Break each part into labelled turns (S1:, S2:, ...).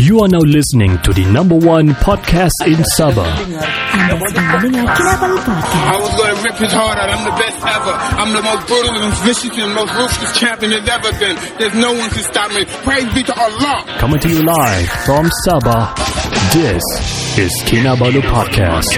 S1: You are now listening to the number one podcast in Sabah.
S2: Anda sedang mendengar Kinabalu Podcast.
S3: I was gonna rip his heart out. I'm the best ever. I'm the most brutal and vicious and most ruthless champion there's ever been. There's no one can stop me. Praise be to Allah.
S1: Coming to you live from Sabah. This is Kinabalu Podcast.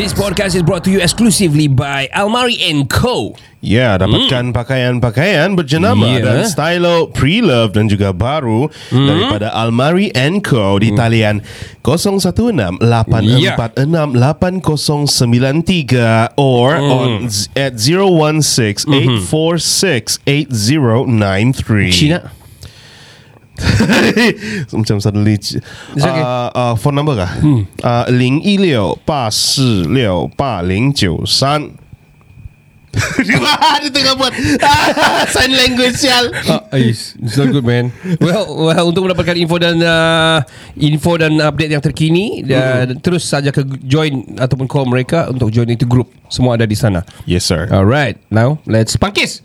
S4: This podcast is brought to you exclusively by Almari and Co.
S5: Ya, dapatkan mm. pakaian-pakaian berjenama
S4: yeah.
S5: dan stylo pre-loved dan juga baru mm. daripada Almari Co di hmm. talian ya. 0168468093 yeah. or mm. on at 0168468093.
S4: China.
S5: Macam suddenly
S4: okay.
S5: uh, uh, Phone number kah? Hmm. Uh, 016 Dia tengah buat Sign language sial
S4: Uh, it's, it's not good man. Well, well untuk mendapatkan info dan uh, Info dan update yang terkini dan Terus saja ke join Ataupun call mereka Untuk join itu group. Semua ada di sana.
S5: Yes sir.
S4: Alright Now let's pangkis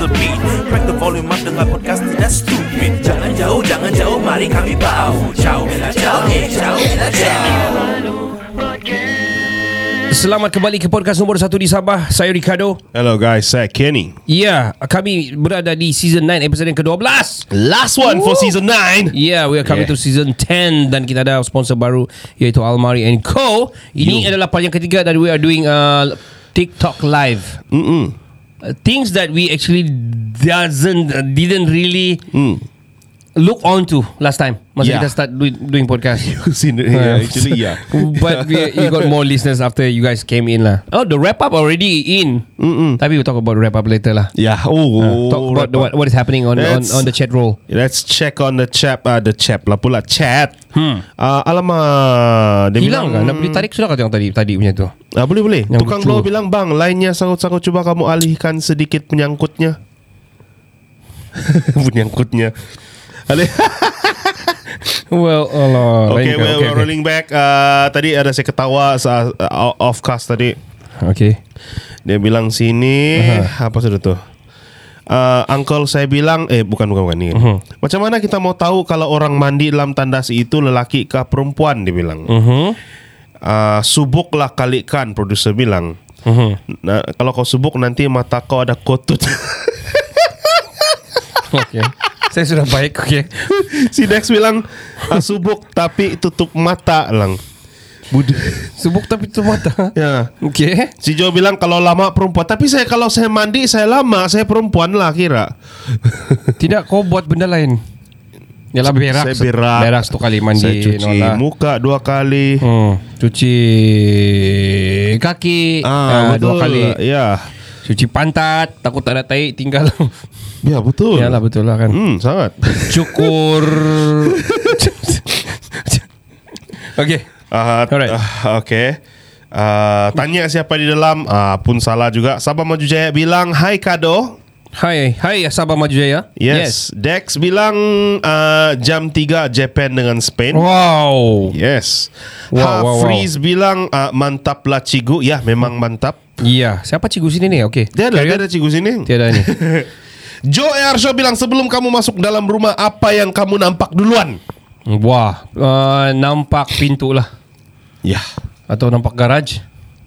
S6: the beat. Crack the volume up dengan podcast tidak stupid. Jangan jauh, jangan jauh, mari kami bau. Ciao, bella ciao, eh, ciao, bella ciao.
S4: Selamat kembali ke podcast nombor satu di Sabah. Saya Ricardo.
S5: Hello guys. Saya Kenny.
S4: Ya, kami berada di season 9 episode yang ke-12
S5: Last one for season 9
S4: Yeah, we are coming
S5: Yeah.
S4: to season 10 dan kita ada sponsor baru iaitu Almari and Co. Ini adalah part yang ketiga dan we are doing uh, TikTok live.
S5: Mm-mm.
S4: Things that we actually doesn't didn't really hmm. Look on to last time masa
S5: Yeah.
S4: kita start doing, doing podcast.
S5: Seen it, yeah, Actually yeah
S4: But we, you got more listeners after you guys came in lah. Oh, the wrap up already in. Mm-mm. Tapi we'll talk about wrap up later lah.
S5: Yeah Oh
S4: Uh, talk about the, what, what is happening on, on
S5: Let's-
S4: on the chat roll.
S5: Let's check on the chat uh, The chat lah pula Chat hmm. uh, Alamak Dia
S4: Hilang kan?
S5: bilang
S4: Nak boleh tarik sudah kata yang tadi tadi punya tu.
S5: Ah, boleh boleh.
S4: Yang
S5: Tukang blow bilang bang, lainnya sangat-sangat cuba kamu alihkan sedikit penyangkutnya. penyangkutnya.
S4: Well, Allah.
S5: okay, well, we're rolling back. Uh, tadi ada saya ketawa sa- uh, off cast tadi.
S4: Okay.
S5: Dia bilang sini apa sudah tu? Uh, uncle saya bilang eh bukan bukan bukan ni. Macam mana kita mau tahu kalau orang mandi dalam tandas itu lelaki kah perempuan dia bilang.
S4: Uh-huh.
S5: Uh, subuklah kalikan produser bilang.
S4: Uh-huh.
S5: Nah, kalau kau subuk nanti mata kau ada kotut.
S4: Okay. Saya sudah baik, okay.
S5: si Dex bilang ah, subuk tapi tutup mata lang. Bud
S4: Subuk tapi tu mata.
S5: ya.
S4: Okay.
S5: Si Jo bilang kalau lama perempuan Tapi saya kalau saya mandi Saya lama Saya perempuan lah kira
S4: Tidak kau buat benda lain. Yalah berak.
S5: Saya berak
S4: Berak satu kali mandi.
S5: Saya cuci
S4: Nola.
S5: muka dua kali
S4: Hmm. Cuci kaki ah,
S5: betul.
S4: dua kali.
S5: Ya
S4: Cuci pantat, takut tak ada tai tinggal.
S5: Ya betul
S4: Yalah betul lah kan.
S5: Hmm sangat
S4: Cukur. okay.
S5: uh,
S4: Alright.
S5: uh, Okay uh, Tanya siapa di dalam uh, Pun salah juga Sabah Maju Jaya bilang Hai Kado
S4: Hai, hai Sabah Maju Jaya.
S5: Yes, Dex bilang uh, Jam 3 Japan dengan Spain
S4: Wow.
S5: Yes.
S4: Wow,
S5: ha,
S4: wow, wow.
S5: Freeze bilang uh, mantap lah cigu. Ya, memang mantap.
S4: Iya, siapa cikgu sini nih? Oke.
S5: Dia ada,
S4: Carry
S5: dia
S4: on.
S5: ada cigu sini.
S4: Tiada ini.
S5: Joe Arshaw bilang sebelum kamu masuk dalam rumah apa yang kamu nampak duluan?
S4: Wah, uh, nampak pintu lah
S5: Ya.
S4: atau nampak garaj.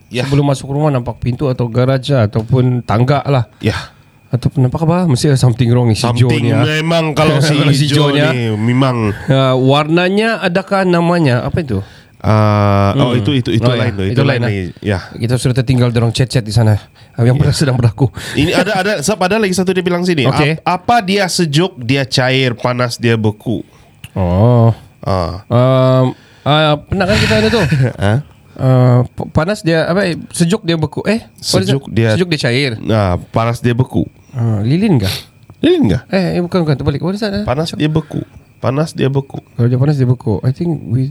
S5: Ya.
S4: Sebelum masuk rumah nampak pintu atau garaj lah, ataupun tangga lah.
S5: Ya.
S4: Ataupun nampak apa? Mesti ada something wrong si Joe
S5: Something
S4: ni. ah.
S5: memang kalau si,
S4: si
S5: Joe
S4: Joe ni, ah.
S5: ni memang
S4: Uh, warnanya adakah namanya? Apa itu?
S5: Uh, oh itu itu itu
S4: Oh, ya.
S5: lain tu.
S4: Itu
S5: Itu,
S4: lain,
S5: lain
S4: ah.
S5: lagi. Ya.
S4: Kita sudah tertinggal dorong chat-chat di sana. Ah, Yang yeah. sedang berlaku.
S5: Ini ada ada sebab ada lagi satu dia bilang sini.
S4: Okey.
S5: Ap- apa dia sejuk, dia cair, panas dia beku.
S4: Oh.
S5: Ah.
S4: Um, uh, pernah kan kita ada tu?
S5: Ha?
S4: Uh, p- panas dia apa eh, sejuk dia beku eh
S5: Sejuk dia-
S4: sejuk dia cair
S5: Nah, panas dia beku.
S4: uh, lilin kah
S5: Lilin enggak?
S4: eh, eh bukan bukan terbalik what is that eh?
S5: Panas dia beku. Panas dia beku.
S4: Kalau dia panas dia beku. I think we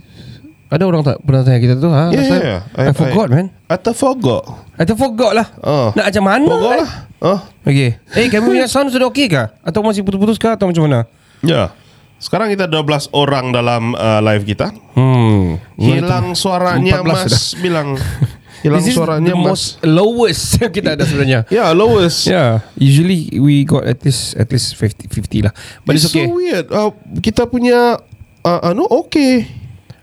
S4: ada orang tak pernah tanya kita tu ha?
S5: Yeah,
S4: time?
S5: yeah,
S4: I, forgot man.
S5: Atau forgot.
S4: I forgot lah.
S5: Oh.
S4: Nak macam mana?
S5: Forgot lah. Oh.
S4: Okay. Eh, kami punya sound sudah okey kah? Atau masih putus-putus kah? Atau macam mana?
S5: Ya. Sekarang kita 12 orang dalam uh, live kita.
S4: Hmm.
S5: Hilang suaranya
S4: 14
S5: Mas
S4: sudah.
S5: bilang. Hilang
S4: This is
S5: suaranya
S4: the
S5: Mas.
S4: most lowest kita ada sebenarnya.
S5: Ya, lowest.
S4: Yeah, usually we got at least at least 50 50 lah. But it's,
S5: It's
S4: okay.
S5: so weird. Uh, kita punya uh, anu okay.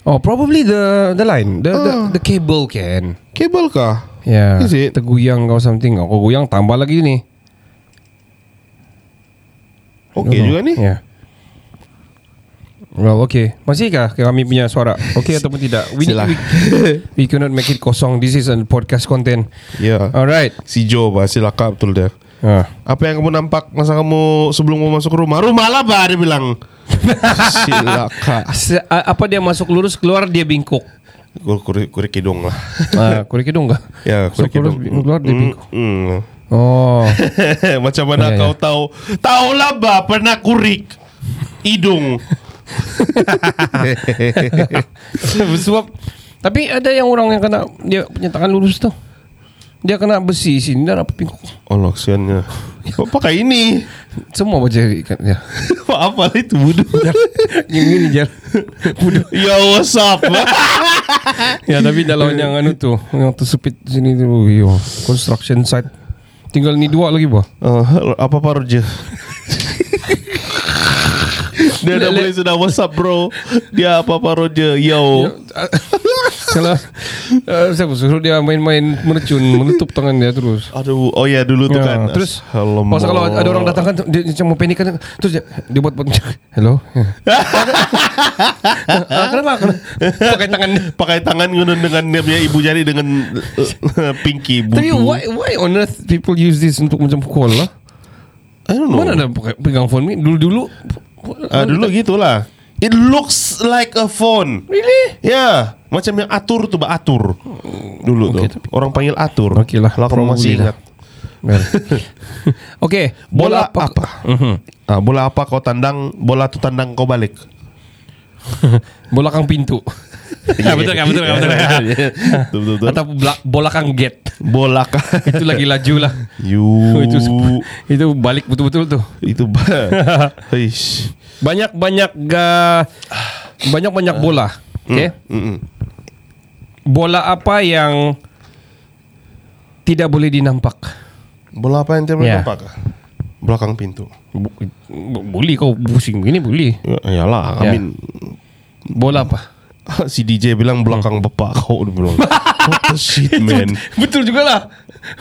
S4: Oh, probably the the line, the the,
S5: Ah.
S4: the cable can.
S5: Kabel kah?
S4: Yeah.
S5: Is it?
S4: Terguyang or something. Oh, kau guyang tambah lagi ni.
S5: Okay juga ni.
S4: Yeah. Well, okay. Masihkah kami punya suara? Okay ataupun tidak? We,
S5: Sila.
S4: we, we cannot make it kosong. This is a podcast content.
S5: Ya.
S4: Alright.
S5: Si Joe bah, silaka betul dia.
S4: Ah.
S5: Apa yang kamu nampak masa kamu sebelum mau masuk rumah? Rumah lah bah dia bilang. Silaka.
S4: Apa dia masuk lurus keluar dia bingkuk.
S5: Kur kur kurik hidung lah.
S4: Ah, kurik hidung kah?
S5: ya, kurik
S4: lurus
S5: hidung.
S4: keluar dia bingkuk.
S5: Hmm.
S4: Oh.
S5: Macam mana
S4: Ya, ya.
S5: kau tahu? Tahu lah bah pernah kurik hidung.
S4: Sebab tapi ada yang orang yang kena dia punya tangan lurus tu. Dia kena besi sini dah apa pingkuk.
S5: Oh loksiannya. Kau pakai ini.
S4: Semua baca ikan dia.
S5: Apa apa itu bodoh.
S4: yang ini je. Bodoh.
S5: Yo what's up?
S4: Ya tapi dalam yang anu tu yang tersepit sini tu yo construction site. Tinggal ni dua lagi bah.
S5: Oh, apa apa je? Dia dah boleh sudah what's up bro Dia apa-apa Roger Yo
S4: Kalau uh, Siapa suruh dia main-main mercun Menutup tangan dia terus
S5: Aduh Oh ya dulu tu
S4: Ya,
S5: kan
S4: Terus
S5: Alamak.
S4: Masa kalau ada orang datang kan Dia macam mau panik kan Terus dia, dia buat, buat Hello ah, Kenapa? Pakai tangan
S5: Pakai tangan guna dengan dia punya ibu jari dengan uh, pinky budu.
S4: Tapi why why on earth people use this untuk macam call lah?
S5: I don't know.
S4: Mana ada pegang phone ni? Dulu-dulu
S5: Ah, dulu gitulah. It looks like a phone.
S4: Really?
S5: Yeah. macam yang atur tu, atur. Dulu
S4: Okay,
S5: tuh. Orang panggil atur.
S4: Okey lah,
S5: Kalau kamu masih
S4: lah.
S5: ingat.
S4: Well. okay,
S5: Bola,
S4: bola,
S5: apa?
S4: apa? Mhm.
S5: Ah, bola apa kau tandang, bola tu tandang kau balik.
S4: bola kang pintu. Ya, betul kan, betul kan, betul kan.
S5: betul, betul, betul.
S4: Atau bola, bola kang gate.
S5: Bola kah?
S4: Itu lagi laju lah.
S5: You.
S4: Oh, itu itu balik betul-betul tuh.
S5: itu.
S4: Banyak-banyak ga, banyak-banyak bola. Okay?
S5: Mm-mm.
S4: Bola apa yang tidak boleh dinampak?
S5: Bola apa yang tidak boleh
S4: Ya.
S5: nampak? Belakang pintu.
S4: Bu- boleh kau pusing begini boleh.
S5: Ya, yalah, I
S4: Ya.
S5: mean
S4: Bola apa?
S5: si DJ bilang belakang bapak kau dia bilang. What the shit man.
S4: Betul juga lah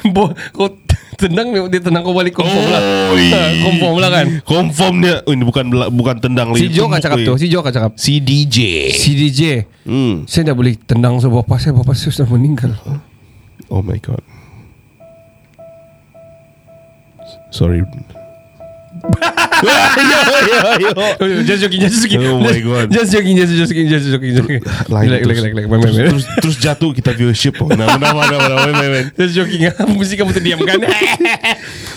S4: Bo, Kau tendang dia, tendang kau balik Confirm lah
S5: Oi.
S4: Ha, Confirm lah kan
S5: Confirm dia. Oh, ini bukan bukan tendang
S4: Si. Jo kan cakap tu Si Jo kan cakap
S5: Si DJ.
S4: Si DJ
S5: Hmm.
S4: Saya dah boleh tendang sebuah bapak saya Bapak saya sudah meninggal
S5: Oh my god. Sorry.
S4: Just joking Just joking
S5: Oh my God.
S4: Just joking Just joking Just joking Just joking Relax relax relax Main main main
S5: terus, terus jatuh kita viewership. Oh, nah, nah, main, main, main.
S4: Just joking Mesti kamu terdiam kan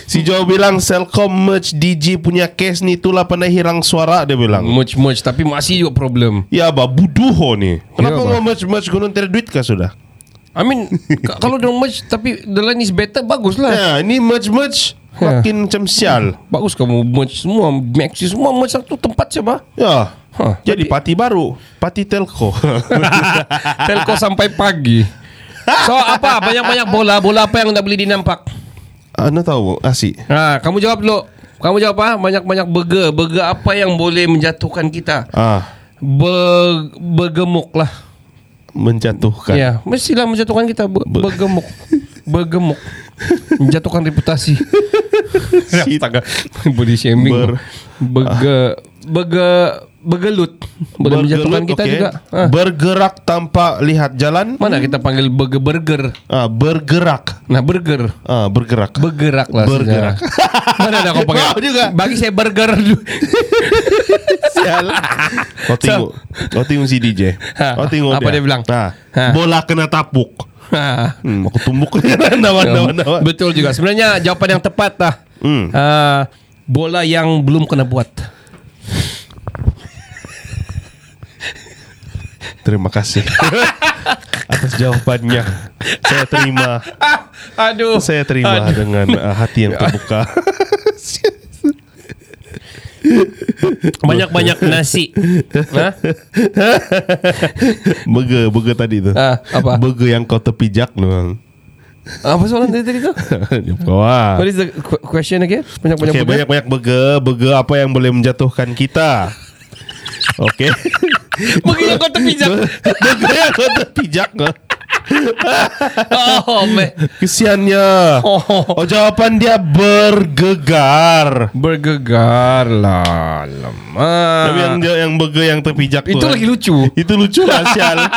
S5: Si Jo bilang Selcom merch DJ punya case ni itulah pandai hilang suara dia bilang.
S4: Much much Tapi masih juga problem
S5: Ya bah buduho ni. Kenapa
S4: Ya,
S5: mau merch merch gunung tiada duit kah sudah?
S4: I mean ka- Kalau dia merge Tapi the line is better Bagus lah
S5: Ya, ini merch merch
S4: Ya.
S5: makin macam sial.
S4: Bagus kamu merge semua Maxi semua merge satu tempat siapa
S5: Ya.
S4: Hah,
S5: Jadi pati baru, pati telco.
S4: Telco sampai pagi So apa Banyak-banyak bola Bola apa yang tak boleh dinampak
S5: Anda tahu asik.
S4: Ha, kamu jawab dulu. Kamu jawab apa? Banyak-banyak burger. Burger apa yang boleh menjatuhkan kita?
S5: Ah,
S4: Ber, bergemuk lah.
S5: menjatuhkan.
S4: Ya, mestilah menjatuhkan kita ber,
S5: Ber-
S4: bergemuk. bergemuk. Menjatuhkan reputasi. Astaga. Body shaming.
S5: Ber-
S4: Berge, berge, bergelut. Boleh menjatuhkan
S5: Bergelut,
S4: kita
S5: okey.
S4: juga. Ha.
S5: Bergerak tanpa lihat jalan.
S4: Mana kita panggil burger burger?
S5: Ah, bergerak.
S4: Nah, burger.
S5: Ah, bergerak.
S4: Bergerak lah
S5: Bergerak.
S4: Mana ada kau panggil?
S5: Juga.
S4: Bagi saya burger dulu.
S5: Sial. Kau tengok, kau tengok si DJ.
S4: Ha,
S5: Kau tengok
S4: apa dia bilang?
S5: Ha,
S4: Ha.
S5: bola kena tapuk hmm. Aku tumbuk nawan, nawan, nawan.
S4: Ya, betul juga Sebenarnya jawapan yang tepat lah
S5: hmm.
S4: uh, Bola yang belum kena buat
S5: Terima kasih atas jawabannya. Saya terima.
S4: Ah, aduh.
S5: Saya terima
S4: Aduh.
S5: dengan ah, hati yang terbuka.
S4: Banyak-banyak nasi. ha?
S5: burger, burger tadi tu.
S4: Ah, apa?
S5: Burger yang kau terpijak tu. bang.
S4: Apa soalan tadi, tadi tu?
S5: Kau ah.
S4: What is the qu- question again? Banyak-banyak
S5: Okay,
S4: burger?
S5: banyak-banyak burger Burger apa yang boleh menjatuhkan kita Okay
S4: Burger yang kau terpijak.
S5: Burger yang kau terpijak
S4: Oh, man.
S5: Kesiannya
S4: Oh.
S5: Oh jawapan dia bergegar
S4: Bergegar lah. Lama.
S5: Tapi yang dia yang burger yang terpijak tu
S4: Itu
S5: kan.
S4: lagi lucu.
S5: Itu lucu lah sial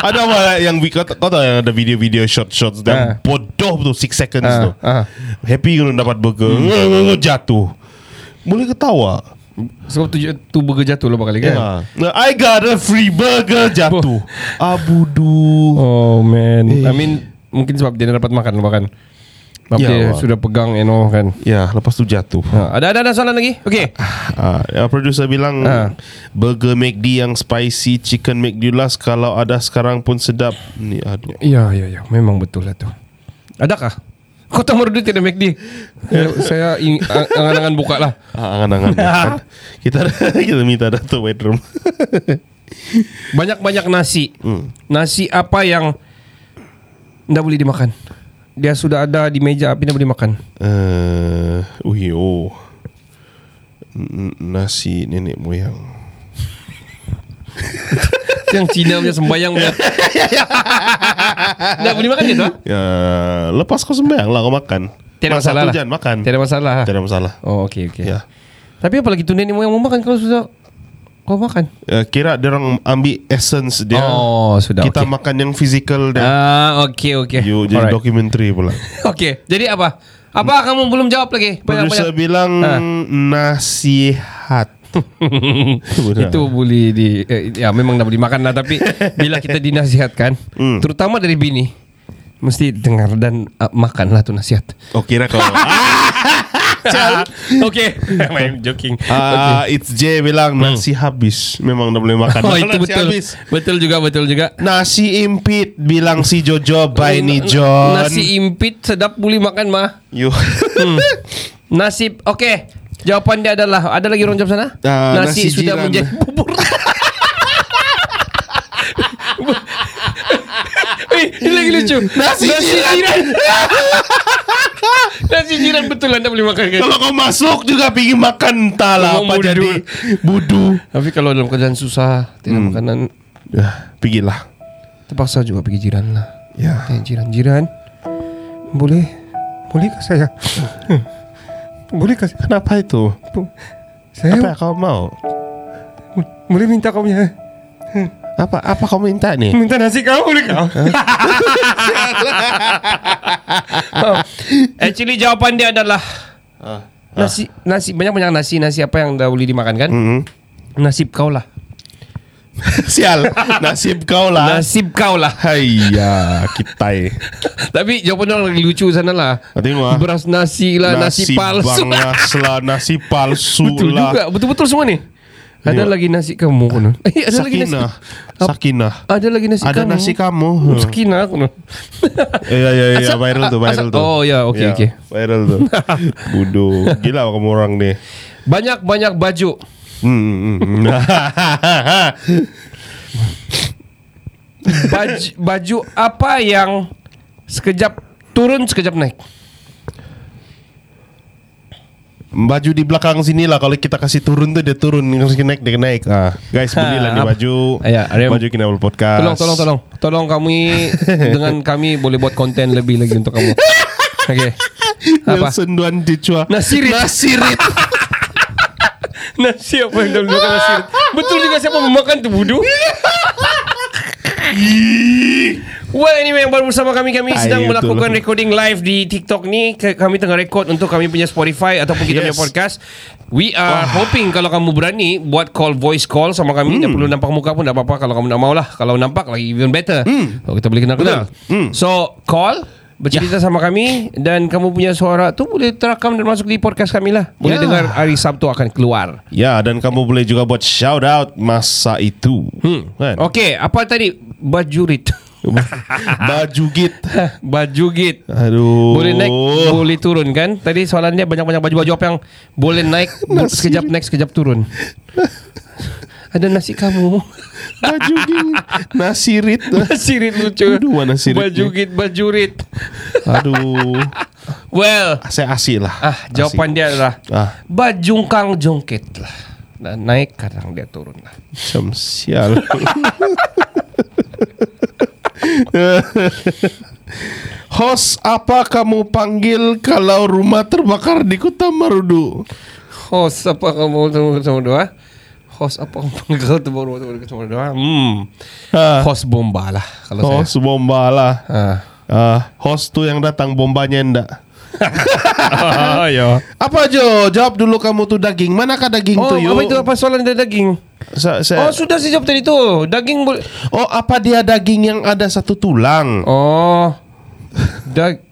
S5: Ada apa yang vi- kau, kau tahu yang ada video-video short-short
S4: Ah.
S5: Yang bodoh tu 6 seconds
S4: Ah,
S5: tu
S4: ah.
S5: Happy kalau dapat burger
S4: Hmm.
S5: Jatuh Boleh ketawa
S4: Sebab tu, tu burger jatuh lah kali kan?
S5: Yeah. I got a free burger jatuh. Abudu.
S4: Oh man. I mean mungkin sebab dia dapat makan makan. Sebab
S5: Ya,
S4: dia
S5: Allah.
S4: sudah pegang you know kan.
S5: Ya, lepas tu jatuh.
S4: Ha, ada ada ada soalan lagi? Okey.
S5: Ah, ya, producer bilang
S4: Ah.
S5: burger McD yang spicy chicken McD last kalau ada sekarang pun sedap. Ni aduh.
S4: Ya ya ya, memang betul lah tu. Adakah? Kau tahu Marudi tidak McD? Ya, saya ing, ang- angan-angan buka lah.
S5: Ah, angan-angan. kita kita minta Dato' bedroom.
S4: Banyak-banyak nasi.
S5: Hmm.
S4: Nasi apa yang tidak boleh dimakan? Dia sudah ada di meja, tapi tidak boleh makan.
S5: Eh, uh, ui, oh. N- Nasi nenek moyang.
S4: Yang Cina punya sembayang punya. Tidak boleh makan gitu? ah?
S5: Ya, lepas kau sembahyang lah kau makan.
S4: Tiada
S5: Masa
S4: masalah lah.
S5: jangan makan.
S4: Tiada masalah.
S5: Tiada masalah.
S4: Oh, okey okey.
S5: Ya.
S4: Tapi apalagi tu nenek moyang mau makan kalau sudah kau makan.
S5: Uh, kira dia orang ambil essence dia.
S4: Oh, sudah,
S5: Kita
S4: okey.
S5: makan yang physical dia.
S4: Ah, okey okey.
S5: You jadi
S4: Alright.
S5: dokumentari pula.
S4: Okey. Jadi apa? Apa kamu belum jawab lagi?
S5: Producer bilang
S4: Ah.
S5: nasihat.
S4: Itu boleh di eh, ya memang dah boleh makan lah tapi bila kita dinasihatkan
S5: Hmm.
S4: terutama dari bini mesti dengar dan uh, makanlah tu nasihat.
S5: Oh kira kau.
S4: Okey. I'm joking.
S5: Ah, it's J bilang nasi habis. Memang dah boleh makan.
S4: Oh, itu
S5: Nasi
S4: betul.
S5: habis.
S4: Betul juga, betul juga.
S5: Nasi impit bilang si Jojo by ni John.
S4: Nasi impit sedap boleh makan mah.
S5: You.
S4: Nasi okey. Jawapan dia adalah ada lagi orang jawab sana?
S5: Ah,
S4: nasi,
S5: nasi
S4: sudah
S5: jiran.
S4: menjadi bubur. Eh, ini lagi lucu. Nasi, jiran. nasi jiran betul anda boleh makan kan?
S5: Kalau kau masuk juga pergi makan entah lah
S4: Memang
S5: apa
S4: budu.
S5: jadi budu.
S4: Tapi kalau dalam keadaan susah, tidak makanan
S5: Ya, pergilah.
S4: terpaksa juga pergi jiran lah.
S5: Ya.
S4: Eh, jiran-jiran. Boleh Bolehkah saya? Bolehkah saya?
S5: Kenapa itu?
S4: Saya
S5: Apa yang kau mau?
S4: boleh minta kau punya
S5: Apa apa kau minta nih?
S4: Minta nasi kau boleh kau? Actually jawapan dia adalah Nasi nasi banyak-banyak nasi nasi apa yang dah boleh dimakan kan?
S5: Mhm.
S4: Nasib kau lah.
S5: Sial, nasib kau lah.
S4: Nasib kau lah.
S5: Haiya, kita.
S4: Tapi jawapan orang lagi lucu sana lah.
S5: Ah, tengok ah.
S4: Beras nasi lah, nasi, palsu.
S5: bangas lah, nasi palsu
S4: Betul
S5: lah.
S4: juga, betul-betul semua ni. Ada
S5: Tengok.
S4: lagi nasi kamu konon. Eh, ada lagi nasi.
S5: Sakinah. Sakinah.
S4: Ada lagi nasi
S5: Ada
S4: kamu.
S5: nasi kamu.
S4: Sakinah konon.
S5: Eh, ya, ya, ya, viral tuh, viral
S4: asal-
S5: tuh.
S4: oh, ya, okey, okey.
S5: Viral tuh. Bodoh. Gila kamu orang nih.
S4: Banyak-banyak baju.
S5: Hmm.
S4: Baju, baju apa yang sekejap turun sekejap naik?
S5: baju di belakang sini lah kalau kita kasih turun tuh dia turun kalau kasih naik dia naik ah guys belilah nih
S4: apa?
S5: baju
S4: Ya,
S5: baju Kinabel podcast
S4: Tolong, tolong, tolong. Tolong kami dengan kami boleh buat konten lebih lagi untuk kamu. Okey. Apa?
S5: Nelson Duan Dicua
S4: Nasirit.
S5: Nasirit
S4: Nasi apa yang boleh makan nasi? Betul juga siapa memakan tu budu? Well anyway yang baru bersama kami Kami
S5: Tai,
S4: sedang
S5: betul.
S4: melakukan recording live di TikTok ni Kami tengah record untuk kami punya Spotify Ataupun kita
S5: Yes.
S4: punya podcast We are hoping kalau kamu berani Buat call voice call sama kami
S5: Hmm.
S4: Tak perlu nampak muka pun tak apa-apa Kalau kamu nak mau lah Kalau nampak lagi even better So kita boleh kenal-kenal
S5: Betul. Hmm.
S4: So call bercerita sama kami dan kamu punya suara tu boleh terakam dan masuk di podcast kami lah. Boleh
S5: Ya.
S4: dengar hari Sabtu akan keluar.
S5: Ya, dan kamu boleh juga buat shout out masa itu. Hmm. Kan?
S4: Okey, apa tadi? Bajurit.
S5: Baju git.
S4: baju git.
S5: Aduh.
S4: Boleh naik, boleh turun kan? Tadi soalan dia banyak-banyak baju-baju apa yang boleh naik, sekejap naik, sekejap turun. Ada nasi kamu.
S5: Baju git. Nasirit.
S4: Nasirit lucu.
S5: Aduh, mana sirit
S4: Baju
S5: ni?
S4: git, bajurit.
S5: Aduh.
S4: Well,
S5: Saya asik lah.
S4: ah jawapan dia adalah
S5: Ah.
S4: bajungkang jongket lah. Dan naik kadang dia turun lah.
S5: Macam sial. Host apa kamu panggil kalau rumah terbakar di Kota Marudu?
S4: Host apa kamu tunggu sama doa? Host apa kau tu baru tunggu sama doa? Hmm.
S5: Ha.
S4: Host bomba lah kalau
S5: Host bomba lah.
S4: saya.
S5: Ah, host tu yang datang bombanya ndak.
S4: Ah. ya.
S5: Apa Jo? Jawab dulu kamu tu daging. Manakah daging
S4: Oh,
S5: tu yo?
S4: apa itu apa soalan dia daging?
S5: Sa- saya-
S4: Oh, sudah saya jawab tadi tu. Daging boleh.
S5: oh, apa dia daging yang ada satu tulang?
S4: Oh. Dag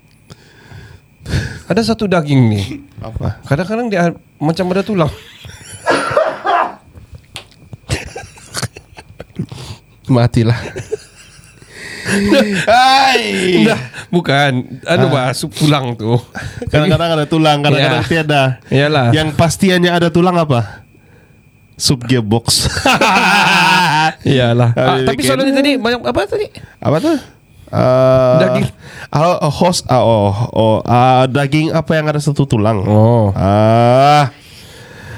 S4: Ada satu daging ni.
S5: Apa?
S4: Kadang-kadang dia macam ada tulang.
S5: Matilah. Hai.
S4: Dah, bukan. Anu bah, sup tulang tu.
S5: Kadang-kadang ada tulang, kadang-kadang
S4: Ya.
S5: tiada.
S4: Iyalah.
S5: Yang pastiannya ada tulang apa? Sub gearbox.
S4: Iyalah.
S5: Ah,
S4: Ah, tapi dia tadi banyak apa tadi?
S5: apa tu? Uh,
S4: Daging.
S5: Ah, uh, host ah, oh oh ah, daging apa yang ada satu tulang?
S4: Oh.
S5: Ah,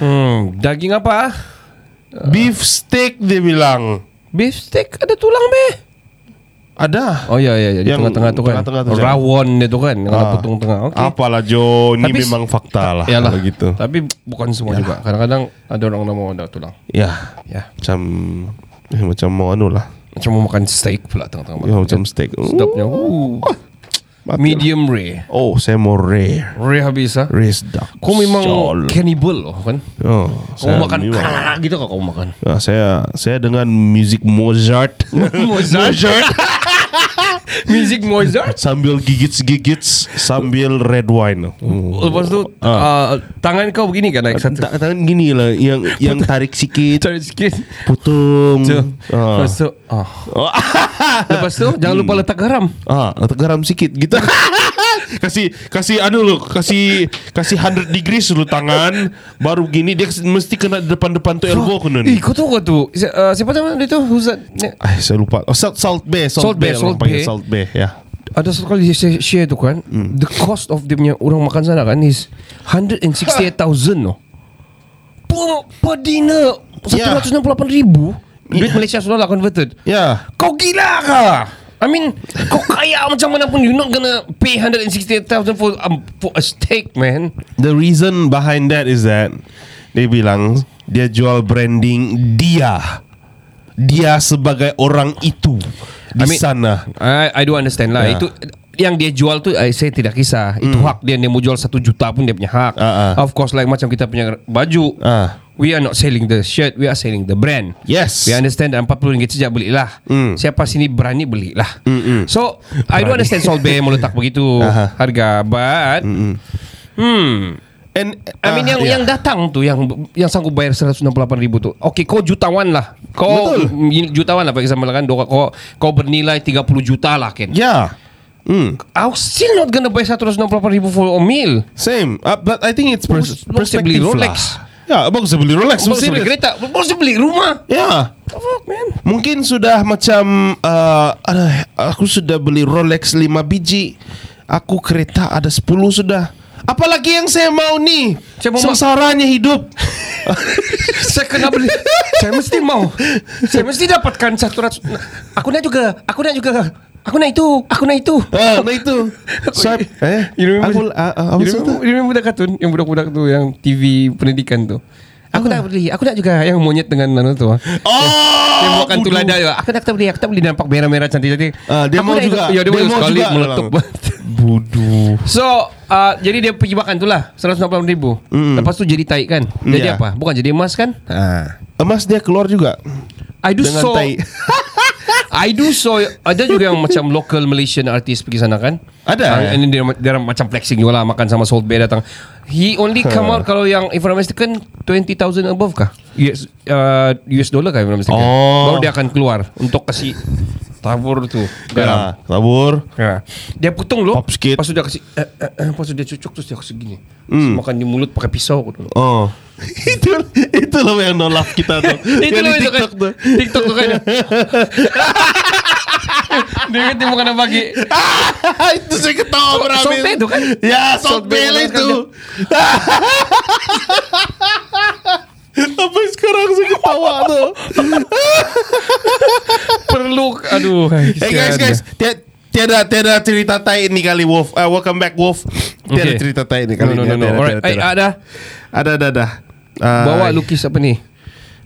S4: Hmm, daging apa?
S5: beef steak dia bilang.
S4: Beef steak ada tulang be.
S5: Ada.
S4: Oh ya ya ya di
S5: Yang
S4: tengah-tengah tu kan.
S5: tengah-tengah tu,
S4: Rawon dia tu kan, kalau
S5: Ah.
S4: potong tengah. Okey.
S5: Apalah Jo, ini
S4: Tapi-
S5: memang fakta lah
S4: Iyalah.
S5: kalau gitu.
S4: Tapi bukan semua juga. Kadang-kadang ada orang nak ada tulang.
S5: Ya,
S4: Ya.
S5: macam eh, macam mau anu lah.
S4: Macam mau makan steak pula tengah-tengah.
S5: Ya,
S4: malam.
S5: macam steak.
S4: Sedapnya. Uh. Medium rare.
S5: Oh, saya mau rare.
S4: Rare habis ah.
S5: Rare duck.
S4: Kau memang
S5: Syol.
S4: cannibal loh kan.
S5: Oh,
S4: Kau makan ah, gitu kau makan.
S5: Ya, saya saya dengan music Mozart.
S4: Mozart. Music Mozart.
S5: sambil gigit-gigit sambil red wine. Oh.
S4: Lepas tu ah, tangan kau begini kan naik satu.
S5: Tangan gini lah yang yang tarik sikit,
S4: Cari sikit.
S5: putung.
S4: Tu.
S5: Ah.
S4: Lepas tu ah. Lepas tu jangan lupa letak garam.
S5: Ah, letak garam sikit gitu. Kasih kasih anu lu, kasih kasih 100 degrees dulu tangan, baru gini dia mesti kena depan-depan tu elbow kena
S4: Eh,
S5: ni.
S4: kau tahu kau tu? Si- ah, siapa nama dia tu? Who's that? Ni-
S5: Ay, saya lupa. Oh, salt, salt bay, salt,
S4: Salt Bay,
S5: bay,
S4: Salt
S5: orang panggil
S4: Bay.
S5: salt bay, ya.
S4: Ada satu kali dia share, tu kan The cost of dia punya Orang makan sana kan Is 168,000 no Per, per dinner
S5: Ya.
S4: 168 ribu Duit Malaysia sudah lah converted
S5: Ya.
S4: Kau gila kah? I mean Kau kaya macam mana pun You not gonna pay 168,000 for, um, for a steak man
S5: The reason behind that is that dia bilang dia jual branding dia. Dia sebagai orang itu di
S4: I mean-
S5: sana.
S4: I, I do understand lah
S5: Ya.
S4: Itu yang dia jual tu I, Saya tidak kisah Itu hak dia Dia mau jual satu juta pun Dia punya hak
S5: Hmm. Ah.
S4: Of course like Macam kita punya baju
S5: Ah.
S4: We are not selling the shirt We are selling the brand
S5: Yes.
S4: We understand dan 40 ringgit saja belilah
S5: Hmm.
S4: Siapa sini berani belilah
S5: Mm-mm.
S4: So I do understand Salt Bay Mau letak begitu
S5: Aha.
S4: Harga But Hmm
S5: And
S4: I mean yang
S5: ya.
S4: yang datang tu yang yang sanggup bayar 168 ribu tu. Okey kau jutawan lah. Kau
S5: Betul.
S4: mm, jutawan lah for example kan kau kau, bernilai 30 juta lah kan.
S5: Yeah. Hmm.
S4: I'm still not gonna buy 168 ribu for a meal.
S5: Same. Uh, but I think it's pers-
S4: Bagus- bagus beli
S5: perspective
S4: Rolex.
S5: lah. Ya, bagus dia beli Rolex.
S4: Bagus dia beli kereta. Bagus dia beli rumah.
S5: Ya.
S4: What the fuck man?
S5: Mungkin sudah macam uh, aduh, aku sudah beli Rolex 5 biji. Aku kereta ada 10 sudah. Apalagi yang saya mau nih?
S4: Saya mau
S5: Sengsaranya hidup.
S4: Saya kena beli Saya mesti mau Saya mesti dapatkan satu ratus Aku nak juga Aku nak juga Aku nak itu Aku nak itu
S5: ah, nah itu. Swipe. Eh,
S4: You remember,
S5: aku uh, uh,
S4: you remember, you remember the cartoon Yang budak-budak tu Yang TV pendidikan tu Aku nak beli Aku nak juga Yang monyet dengan anu tu
S5: Oh,
S4: Yang makan
S5: bodoh.
S4: tulada tu Aku nak tak beli Aku tak beli nampak merah-merah cantik-cantik
S5: Ah, dia
S4: Aku
S5: mau
S4: nak
S5: juga.
S4: Ya dia,
S5: Dia
S4: mau sekali
S5: juga.
S4: meletup
S5: Bodoh.
S4: So uh, Jadi dia pergi makan tu lah 160 ribu
S5: Mm.
S4: Lepas tu jadi taik kan Jadi
S5: Ya.
S4: apa Bukan jadi emas kan
S5: Emas dia keluar juga.
S4: I do
S5: Dengan
S4: so. I do so Ada juga yang macam Local Malaysian artist Pergi sana kan
S5: Ada,
S4: Ah? And then dia, dia macam flexing juga lah Makan sama Salt Bay datang He only come out Kalau yang If I'm mistaken 20,000 above kah US, uh, US dollar kah If I'm mistaken
S5: Oh.
S4: Baru dia akan keluar Untuk kasih Tabur tu
S5: Ya, tabur.
S4: Ya. Dia potong. Lepas tu dia kasih eh, eh, eh, Lepas tu dia cucuk Terus dia kasih gini hmm. Makan di mulut pakai pisau
S5: Oh. itu itu loh yang no love kita tuh.
S4: Itu loh
S5: TikTok tuh.
S4: TikTok tuh kan Dia kata mau kena bagi
S5: itu saya ketawa beramil.
S4: Salt Bae itu kan?
S5: Ya,
S4: Salt Bae
S5: Bae
S4: itu.
S5: Sampai sekarang saya ketawa tuh.
S4: Perlu Aduh
S5: Hey guys guys, tiada tiada tiada cerita tai ini kali Wolf. Uh, welcome back Wolf. Tiada
S4: Okay.
S5: cerita tai ini
S4: No
S5: kali.
S4: no no, no.
S5: Tiada,
S4: Alright Eh ada
S5: Ada ada ada. Uh,
S4: Bawa lukis apa ni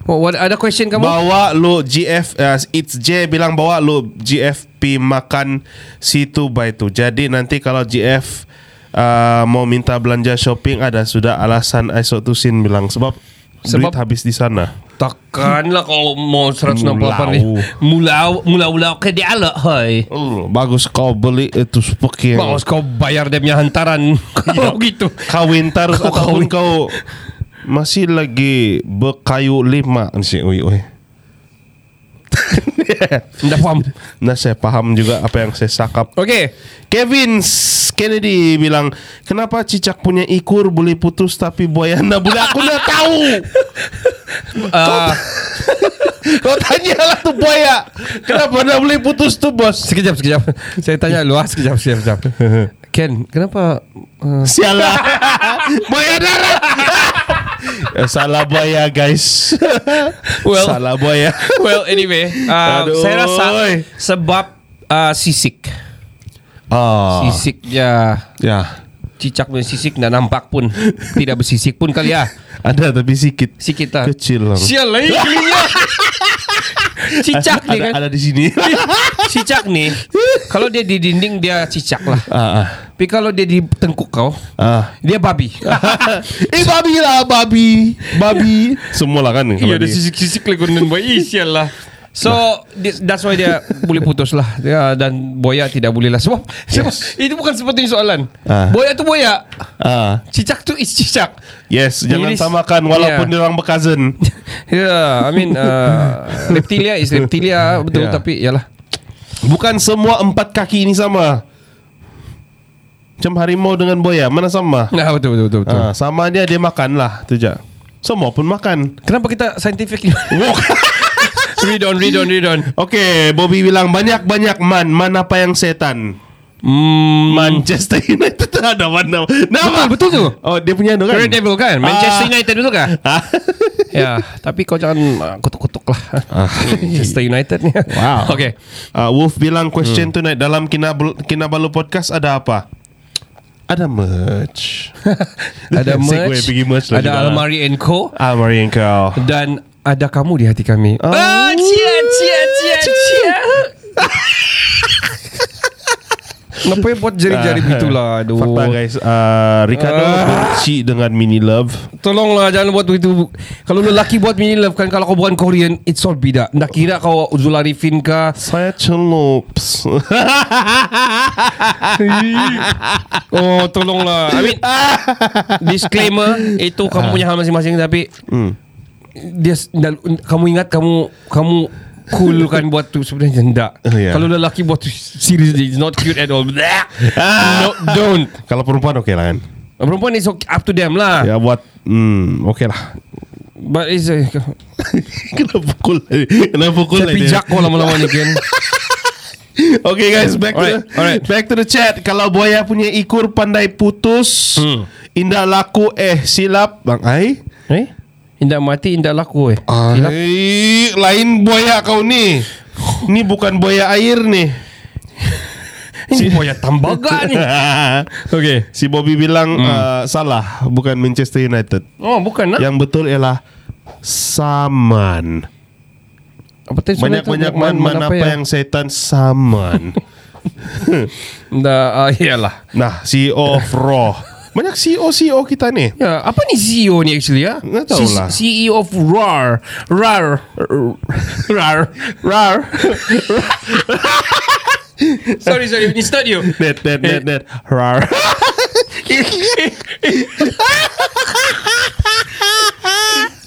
S4: Oh, what, ada question kamu?
S5: Bawa lu GF uh, It's J bilang bawa lu GFP makan situ by tu. Jadi nanti kalau GF uh, mau minta belanja shopping ada sudah alasan isotusin bilang sebab
S4: Sebab-
S5: duit habis di sana.
S4: Takkan lah kalau mau 168 ni
S5: Mulau.
S4: Mulau Mulau-mulau ke dia lah Hai
S5: Oh, bagus kau beli itu sepeking.
S4: Bagus kau bayar dia punya hantaran Kalau gitu
S5: Kawin terus
S4: Kau
S5: ataupun
S4: kawin.
S5: kau masih lagi berkayu lima sih. Oi oi.
S4: Dah faham?
S5: Nah saya paham juga apa yang saya sakap.
S4: Okay
S5: Kevin Kennedy bilang Kenapa cicak punya ikur boleh putus Tapi buaya anda boleh? Aku nak tahu.
S4: Uh,
S5: Kau tanyalah tu buaya. Kenapa anda boleh putus tu bos?
S4: Sekejap sekejap. Saya tanya lu ah, Sekejap sekejap, sekejap. Ken Kenapa uh,
S5: Sialah. Buaya darat Salah buaya guys.
S4: Well-
S5: Salah buaya
S4: Well anyway uh,
S5: Aduh.
S4: Saya rasa Sebab uh, Sisik.
S5: Oh.
S4: Sisik dia
S5: Ya
S4: Cicak punya sisik Nak nampak pun. Tidak bersisik pun kali ya.
S5: Ada tapi sikit.
S4: Sikit lah.
S5: Kecil lah.
S4: Sial lah iklimnya Cicak
S5: ada,
S4: kan?
S5: ada di sini.
S4: Cicak ni Kalau dia di dinding Dia cicak lah.
S5: Ah, ah.
S4: Tapi kalau dia di tengkuk kau
S5: Ah.
S4: Dia babi.
S5: Eh babi lah babi. Babi. Semua lah kan
S4: Iya ada sisik-sisik lagi Kunan boy sial lah So this- That's why dia Boleh putus lah ya, Dan boya tidak boleh lah Sebab, sebab Itu bukan seperti soalan
S5: Ah.
S4: Boya tu boya
S5: ah.
S4: Cicak tu is cicak
S5: Yes, jangan
S4: Iris.
S5: samakan walaupun
S4: Yeah.
S5: dia orang berkazan.
S4: Ya I mean uh, Reptilia is reptilia Betul
S5: Yeah.
S4: Tapi yalah
S5: Bukan semua empat kaki ini sama. Macam harimau dengan buaya, mana sama?
S4: Nah betul betul betul, betul.
S5: Ah, sama dia dia makan lah, tu je. Semua pun makan.
S4: Kenapa kita scientific Read on read on read on
S5: Okay, Bobby bilang banyak-banyak man. Man apa yang setan?
S4: hmm,
S5: Manchester United ada mana? Nama
S4: Betul, betul tu.
S5: Oh, dia punya tu kan?
S4: Red Devil kan Manchester
S5: Ah.
S4: United betul kan Ya Tapi kau jangan uh, kutuk-kutuk lah Manchester United ni
S5: Wow.
S4: Okay
S5: Uh, Wolf bilang question tonight dalam Kinabal Kinabalu podcast ada apa? Ada merch.
S4: Ada merch
S5: lah
S4: Ada
S5: juga.
S4: Almari and Co
S5: Almari yang kau.
S4: Dan ada kamu di hati kami.
S5: Oh.
S4: Ah, cia, cia, cia, cia. Kenapa yang buat jari-jari begitulah? Aduh.
S5: Fakta guys. Uh, Ricardo
S4: Ah.
S5: benci dengan Mini Love.
S4: Tolonglah jangan buat begitu. Kalau lelaki buat mini love kan Kalau kau bukan Korean It's all bida Nak kira kau Zul Arifin kah?
S5: Saya celups
S4: Oh tolonglah. I mean Disclaimer Itu kamu punya hal masing-masing Tapi
S5: hmm.
S4: Dia dal- Kamu ingat kamu Kamu Cool kan buat tu Sebenarnya? Tidak
S5: Oh, ya.
S4: Kalau lelaki buat tu Seriously It's not cute at all. No don't.
S5: Kalau perempuan oke lah kan.
S4: Perempuan is okay, up to them lah.
S5: Ya buat hmm, Oke lah.
S4: But it's uh,
S5: Kena pukul Kena pukul
S4: Saya pijak kau lama-lama ni kan
S5: Okay guys Back to
S4: Alright,
S5: the,
S4: alright.
S5: Back to the chat. Kalau buaya punya ikur Pandai putus
S4: Hmm.
S5: Indah laku Eh silap. Bang Ai?
S4: Eh Indah mati Indah laku eh.
S5: Ai, Lain buaya kau ni. Ni bukan buaya air ni.
S4: Ini boya tambaga ni. Okay
S5: Si Bobby bilang
S4: Hmm.
S5: uh, Salah. Bukan Manchester United.
S4: Oh bukan lah
S5: Yang betul ialah Saman.
S4: Apa tadi?
S5: Banyak-banyak man, man apa
S4: ya?
S5: yang setan Saman.
S4: Dah uh, Iyalah.
S5: Nah CEO of Raw Banyak CEO-CEO kita ni.
S4: Ya, apa ni CEO ni actually ya?
S5: Nggak tahu lah.
S4: CEO of RAR. RAR. RAR. RAR. sorry, sorry. It's not you.
S5: Net, net, net, net. Rar.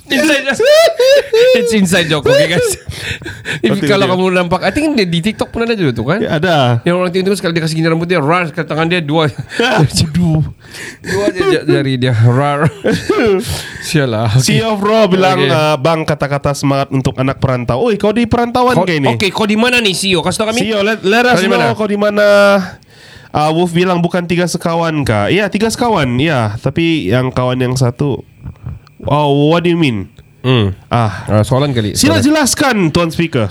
S4: Inside It's inside joke Okay guys If, Kalau kamu nampak I think di TikTok pun ada juga tu kan
S5: Ya, ada.
S4: Yang orang tengok sekali dia kasih gini rambut dia Rar Sekali tangan dia Dua Dua Dua je jari dia Rar Sialah okay.
S5: CEO of Raw bilang
S4: Okay.
S5: uh, bang kata-kata semangat untuk anak perantau. Oi, kau di perantauan
S4: Kau-
S5: kayak ini.
S4: Okay kau di mana nih CEO Kasih tau kami
S5: CEO, let, let us
S4: Kau di
S5: know
S4: mana?
S5: kau di mana. Uh, Wolf bilang bukan tiga sekawan kah? Ya, tiga sekawan. Ya, tapi yang kawan yang satu. Oh, what do you mean?
S4: hmm.
S5: Ah,
S4: uh, Soalan kali
S5: sila
S4: soalan.
S5: jelaskan tuan speaker.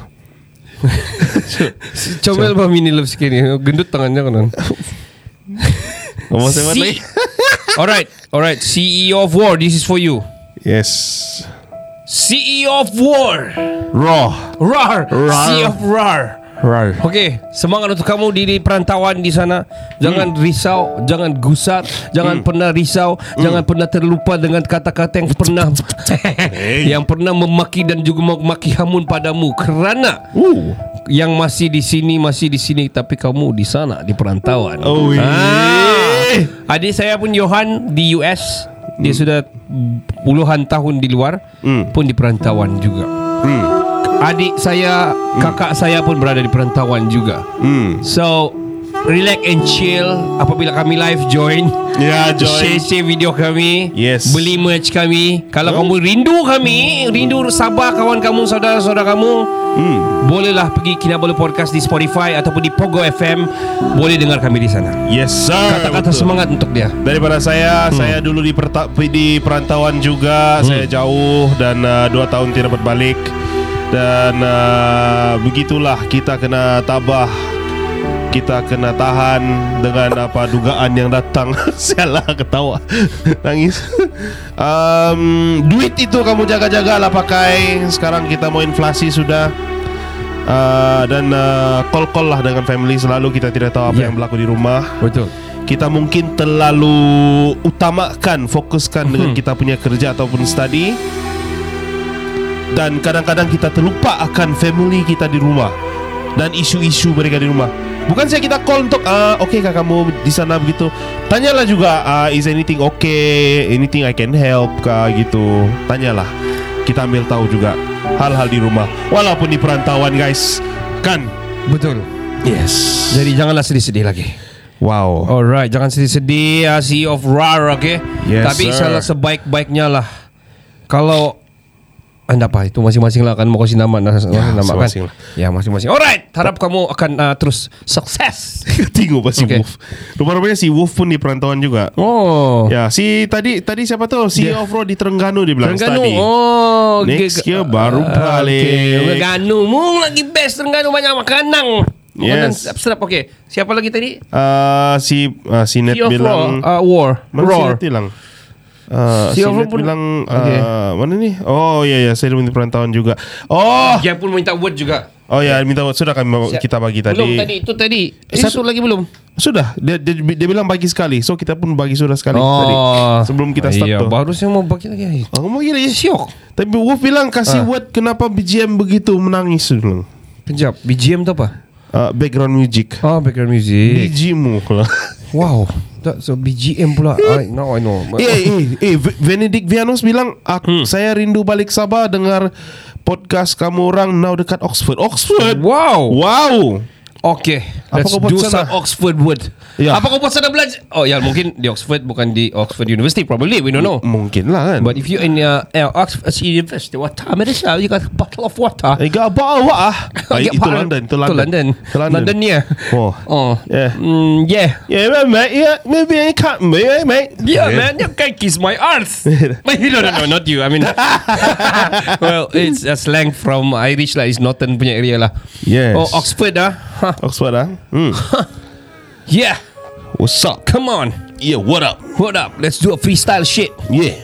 S4: Comel bah mini love sikit ni Gendut tangannya kan
S5: Ngomong saya lagi.
S4: Alright Alright CEO of War This is for you
S5: Yes.
S4: CEO of War
S5: Raw.
S4: Rar. CEO of RAR
S5: Right.
S4: Okey, semangat untuk kamu di, di perantauan di sana. Jangan risau, jangan gusar, jangan pernah risau, jangan pernah terlupa dengan kata-kata yang pernah yang pernah memaki dan juga memaki hamun padamu kerana
S5: Ooh.
S4: yang masih di sini masih di sini tapi kamu di sana di perantauan.
S5: Oh,
S4: Ah. Adik saya pun Johan di US. Dia sudah puluhan tahun di luar
S5: Hmm.
S4: pun di perantauan juga. Adik saya, kakak saya pun berada di perantauan juga.
S5: Hmm.
S4: So relax and chill apabila kami live join.
S5: Ya,
S4: Share,
S5: join.
S4: share video kami
S5: Yes.
S4: Beli merch kami Kalau kamu rindu kami Rindu Sabah kawan kamu Saudara-saudara kamu
S5: Hmm.
S4: Bolehlah pergi Kinabalu Podcast di Spotify Ataupun di Pogo FM Boleh dengar kami di sana
S5: Yes, sir.
S4: Kata-kata
S5: Betul.
S4: semangat untuk dia
S5: Daripada saya, hmm. saya dulu di perta- di perantauan juga, hmm. saya jauh dan uh, dua tahun tidak dapat balik dan uh, begitulah kita kena tabah, kita kena tahan dengan apa dugaan yang datang. Sialah ketawa, nangis. um, duit itu kamu jaga-jagalah pakai. Sekarang kita mau inflasi sudah. Uh, dan uh, call-call lah dengan family selalu kita tidak tahu apa
S4: Ya.
S5: yang berlaku di rumah
S4: Betul
S5: kita mungkin terlalu utamakan fokuskan dengan kita punya kerja ataupun study dan kadang-kadang kita terlupa akan family kita di rumah dan isu-isu mereka di rumah. Bukan saya kita call untuk ah okay kah kamu di sana begitu. Tanyalah juga ah, is anything okay? Anything I can help kah gitu. Tanyalah. Kita ambil tahu juga hal-hal di rumah. Walaupun di perantauan guys. Kan?
S4: Betul.
S5: Yes.
S4: Jadi janganlah sedih-sedih lagi.
S5: Wow.
S4: Alright Jangan sedih-sedih uh, CEO of RAR okay?
S5: Yes,
S4: Tapi
S5: sir.
S4: salah sebaik-baiknya lah. Kalau anda apa itu masing-masing lah akan mau kasih nama, nama nama kan?
S5: lah.
S4: Ya masing-masing. Alright, harap kamu akan uh, terus sukses.
S5: Tengok pas si
S4: Okay.
S5: Wolf Rupa-rupanya si Wolf pun di perantauan juga
S4: Oh,
S5: Ya si tadi tadi siapa tu Si
S4: Dia-
S5: off-road di Terengganu dia bilang
S4: Terengganu.
S5: study
S4: Oh,
S5: Next year baru
S4: Ah,
S5: balik.
S4: Okay. Terengganu, mu lagi best Terengganu banyak makanan.
S5: Yes.
S4: sedap. Okay, siapa lagi tadi?
S5: uh, Si uh, si Net bilang
S4: uh, War,
S5: Mana si. Net bilang Uh,
S4: Si
S5: si
S4: Off-road
S5: Net
S4: pun-
S5: bilang
S4: Okay.
S5: uh, Mana ni Oh ya ya Saya di perantauan juga Oh
S4: Dia pun minta word juga.
S5: Oh ya minta Sudah kami
S4: Siap.
S5: kita bagi tadi
S4: Belum tadi, itu tadi.
S5: Eh,
S4: Satu lagi belum.
S5: Sudah dia, dia, dia bilang bagi sekali So kita pun bagi sudah sekali tadi Sebelum kita start
S4: iya,
S5: tu
S4: Baru saya mau bagi lagi.
S5: Oh, ngomong gini
S4: Siok.
S5: Tapi Wolf bilang
S4: Ah.
S5: kasih word kenapa BGM begitu menangis dulu.
S4: Kejap, BGM tu apa?
S5: Uh, background music.
S4: Oh, background music.
S5: BGM lah.
S4: Wow. That's a BGM pula. I, now I know.
S5: eh, eh, eh, V- Benedict Vianos bilang aku, saya rindu balik Sabah dengar podcast kamu orang now dekat Oxford. Oxford.
S4: Wow.
S5: Wow.
S4: Okay.
S5: Apa
S4: Let's do some Oxford word.
S5: Ya.
S4: Apa kau buat sana belajar? Oh ya, mungkin di Oxford bukan di Oxford University. Probably we don't know.
S5: Mungkin lah kan.
S4: But if you in uh, uh, Oxford University, what time it is? You got a bottle of water.
S5: Eh, gak bawa ah. Ah,
S4: Get
S5: itu
S4: part-
S5: London, itu
S4: To
S5: London.
S4: London.
S5: Itu London.
S4: London yeah.
S5: Oh.
S4: Oh.
S5: Yeah.
S4: Mm, yeah.
S5: Yeah, mate. Yeah, maybe I can't, mate. mate.
S4: Yeah, man, you can kiss my arse. no, no, no, not you. I mean, well, it's a slang from Irish lah. It's Northern punya area lah.
S5: Yes.
S4: Oh, Oxford ah. Huh.
S5: Oxford ah. Hmm.
S4: Yeah,
S5: What's up?
S4: come on.
S5: Yeah, what up?
S4: What up? Let's do a freestyle shit.
S5: Yeah.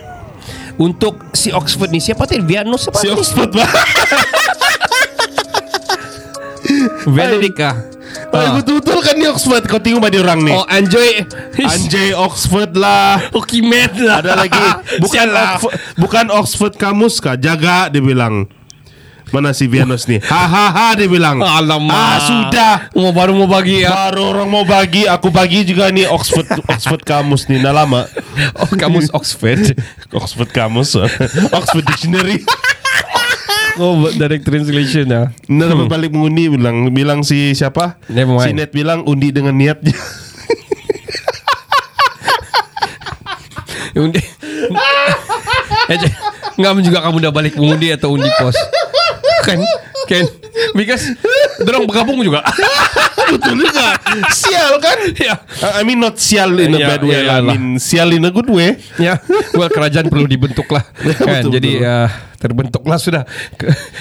S4: Untuk si Oxford ni Siapa tadi Viano siapa
S5: Si
S4: tadi?
S5: Oxford bah.
S4: Benedict ah
S5: Ah. Betul-betul kan ni Oxford Kau tengok bagi orang ni
S4: Oh Anjay
S5: Anjay Oxford lah
S4: Okimet lah
S5: Ada lagi Bukan
S4: lah.
S5: Oxford, Bukan Oxford kamus kah Jaga dia bilang Mana si Vianos ni? Ha ha ha dia bilang.
S4: Alamak.
S5: Ah sudah.
S4: Mau baru mau bagi ya.
S5: Baru orang mau bagi Aku bagi juga ni Oxford Oxford kamus ni. Dah lama.
S4: Oh kamus Oxford.
S5: Oxford kamus Oxford dictionary.
S4: Oh direct translation lah
S5: Nah, dapat balik mengundi bilang bilang si siapa? Si Net bilang undi dengan niat je.
S4: Undi. Eh, je- Ngam juga kamu dah balik mengundi atau undi pos Kan Kan Because Diorang bergabung juga
S5: Betul juga. sial kan?
S4: Ya
S5: I I mean not sial in a
S4: Ya,
S5: bad way.
S4: ya,
S5: I
S4: lah.
S5: mean sial in a good way.
S4: Ya Well kerajaan perlu dibentuk lah kan?
S5: Betul,
S4: Jadi
S5: betul.
S4: uh, Terbentuklah sudah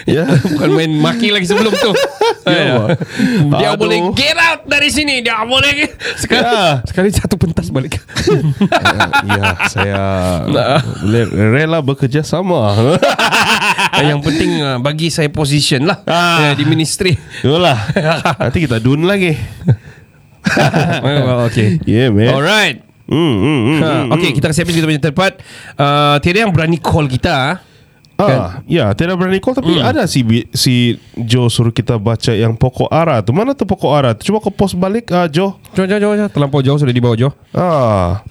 S5: Ya.
S4: Bukan main maki lagi sebelum tu
S5: Ya,
S4: Ya. Dia
S5: Aduh.
S4: boleh Get out dari sini Dia boleh Sekali,
S5: Ya.
S4: sekali satu pentas balik
S5: ya, saya
S4: Nah.
S5: boleh rela bekerja sama.
S4: Yang penting uh, Bagi saya position lah
S5: Ah.
S4: ya, Di ministry
S5: Itulah. Nanti kita dun lagi.
S4: well, Okay
S5: Yeah, man.
S4: Alright
S5: Hmm, hmm, hmm,
S4: Ha,
S5: hmm,
S4: okay, kita kasi habis kita punya tempat. Uh, tiada yang berani call kita.
S5: Ah, ya, tidak berani call tapi ada si si Joe suruh kita baca yang pokok ara tu. Mana tu pokok ara tu? Coba kau post balik ah Joe.
S4: Jom, jom, jom. Terlampau jauh sudah di bawah jauh.
S5: Ah.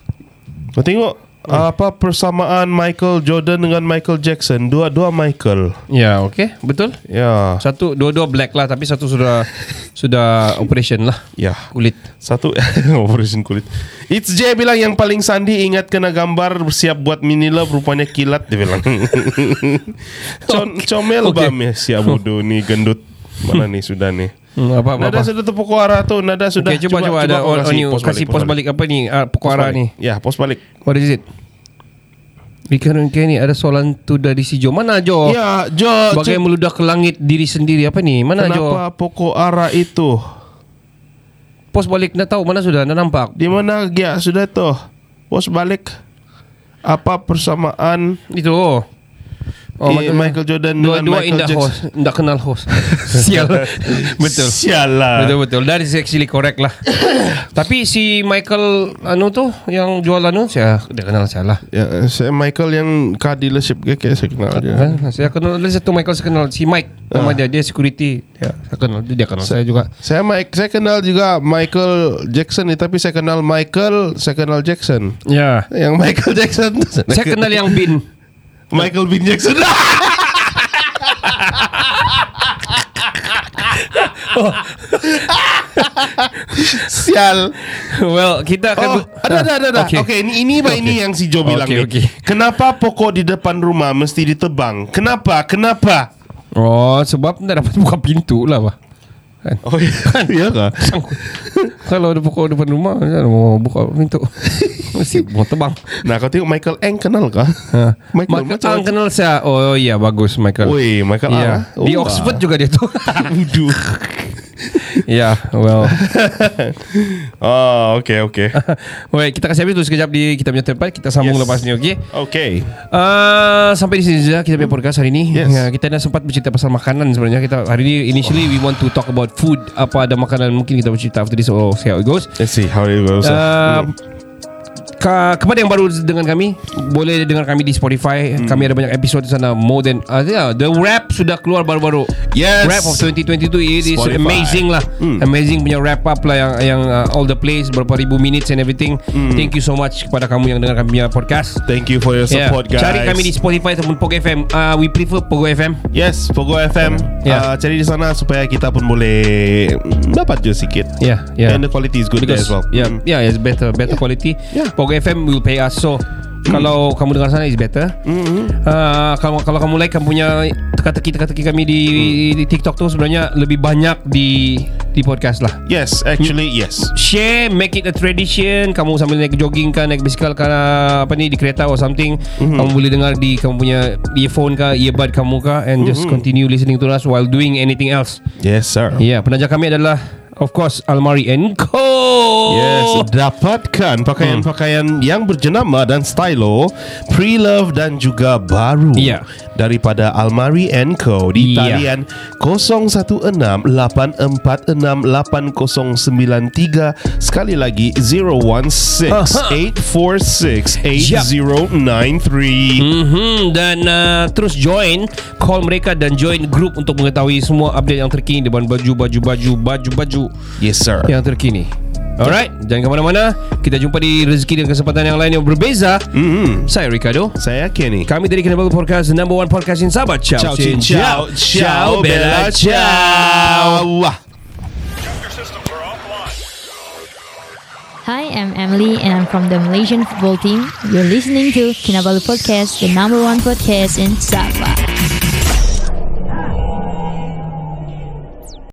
S5: Kau tengok apa persamaan Michael Jordan dengan Michael Jackson? Dua-dua Michael.
S4: Ya, okay. Betul.
S5: Ya.
S4: Satu, dua-dua black lah. Tapi satu sudah sudah operation lah.
S5: Ya.
S4: Kulit.
S5: Satu operation kulit. It's J bilang yang paling sandi ingat kena gambar bersiap buat mini love rupanya kilat dia bilang. Com comel
S4: Okay.
S5: bam ya siap bodoh ni gendut. Mana ni sudah ni.
S4: Hmm, apa, apa,
S5: Nada
S4: apa.
S5: sudah tu pokok arah tu Nada sudah
S4: Okay, cuba, cuba, ada
S5: kau
S4: oh, oh, ni, kasih post balik, apa ni? Uh, pokok
S5: Post
S4: arah
S5: balik.
S4: ni.
S5: Ya post balik
S4: What is it? Bikaran ni ada soalan tu dari si Jo. Mana Jo?
S5: Ya Jo
S4: Bagai
S5: cik,
S4: meludah ke langit diri sendiri. Apa ni? Mana Jo?
S5: Kenapa pokok arah itu
S4: Post balik. Nak tahu mana sudah? Nak nampak?
S5: Di mana dia sudah tu Post balik Apa persamaan
S4: Itu. Oh, macam-
S5: Michael Jordan dengan
S4: Dua-dua
S5: Michael
S4: indah
S5: Jackson.
S4: host Tak kenal host. Sial. Betul.
S5: Sial lah.
S4: Betul-betul. That is actually correct lah. Tapi si Michael Anu tu Yang jual anu Saya Dia kenal saya lah.
S5: Ya, saya Michael yang car dealership ke kayak saya kenal dia.
S4: kan? Saya kenal Ada satu Michael saya kenal Si Mike. Nama dia Dia security. Ya, Saya kenal Dia kenal saya juga.
S5: Saya Mike, saya kenal juga Michael Jackson ni tapi saya kenal Michael, saya kenal Jackson.
S4: Ya.
S5: Yang Michael Jackson
S4: Saya kenal yang Bin
S5: Michael Bin Jackson. Sial.
S4: Well kita akan
S5: Oh, ada ada ada. ada. Okey, okay, ini ini okay. ini yang si Joe bilang
S4: Okey,
S5: ni.
S4: okey.
S5: Kenapa pokok di depan rumah mesti ditebang? Kenapa? Kenapa?
S4: Oh sebab tak dapat buka pintu lah bah. Kan?
S5: Oh iya, iya kah?
S4: Kalau ada pokok depan rumah kan Mau buka pintu Mesti mau tebang
S5: Nah, kau tengok Michael Eng kenal kah?
S4: Ha.
S5: Michael,
S4: Michael Ang kenal saya Oh iya bagus Michael
S5: Oi, Michael
S4: Ya.
S5: ah.
S4: Di
S5: Oh,
S4: Oxford
S5: ah.
S4: juga dia tu
S5: Wudu.
S4: Ya well
S5: Oh, okay, okay.
S4: Baik kita kasih habis tu sekejap di Kita punya tempat Kita sambung
S5: Yes.
S4: lepas ni okay
S5: Okay.
S4: Uh, sampai di sini saja kita punya podcast hari ini.
S5: Yes.
S4: Ya, kita dah sempat bercerita pasal makanan sebenarnya. Kita hari ini initially we want to talk about food. Apa ada makanan mungkin kita bercerita after this. Oh, see how it goes.
S5: Let's see how it goes.
S4: Uh, ka, kepada yang baru dengan kami boleh dengar kami di Spotify
S5: Hmm.
S4: kami ada banyak episod di sana more than uh, yeah, the rap sudah keluar baru-baru
S5: Yes.
S4: rap of 2022 it is
S5: Spotify.
S4: amazing lah
S5: Hmm.
S4: amazing punya wrap up lah yang yang uh, all the plays berapa ribu minutes and everything
S5: Hmm.
S4: thank you so much kepada kamu yang dengar kami punya podcast
S5: Thank you for your support,
S4: Yeah.
S5: guys.
S4: Cari kami di Spotify ataupun Pogo FM. Uh, we prefer Pogo FM.
S5: Yes, Pogo FM.
S4: Yeah.
S5: Uh, cari di sana supaya kita pun boleh dapat je sikit.
S4: Yeah, yeah.
S5: And the quality is good there as well.
S4: Yeah,
S5: Mm.
S4: yeah, it's better, better quality.
S5: Yeah.
S4: Pogo FM will pay us so. Kalau kamu dengar sana is better.
S5: Mm-hmm.
S4: Uh, kalau kalau kamu like kamu punya teka-teki teka-teki kami di, di TikTok tu sebenarnya lebih banyak di di podcast lah.
S5: Yes, actually yes.
S4: Share, make it a tradition. Kamu sambil naik jogging kan, naik bisikal kan, uh, apa ni di kereta or something.
S5: Mm-hmm.
S4: Kamu boleh dengar di kamu punya earphone kah, earbud kamu kah, and just
S5: Mm-hmm.
S4: continue listening to us while doing anything else.
S5: Yes, sir.
S4: Ya, yeah, penaja kami adalah Of course Almari Co
S5: Yes, dapatkan pakaian-pakaian yang berjenama dan stylo, pre-love dan juga baru
S4: Ya.
S5: daripada Almari Co di
S4: Ya.
S5: talian 0168468093 sekali lagi 0168468093.
S4: Mm-hmm. Dan uh, terus join Call mereka dan join group Untuk mengetahui semua update yang terkini Dengan baju-baju-baju Baju-baju
S5: Yes sir.
S4: yang terkini Alright Jangan ke mana-mana Kita jumpa di rezeki dan kesempatan yang lain yang berbeza
S5: Mm-hmm.
S4: Saya Ricardo
S5: Saya Kenny.
S4: Kami dari Kinabalu Podcast Number one podcast in Sabah Ciao,
S5: Ciao, cin, ciao, ciao, bella, ciao.
S2: Hi, I'm Emily and I'm from the Malaysian football team. You're listening to Kinabalu Podcast, the number one podcast in Sabah.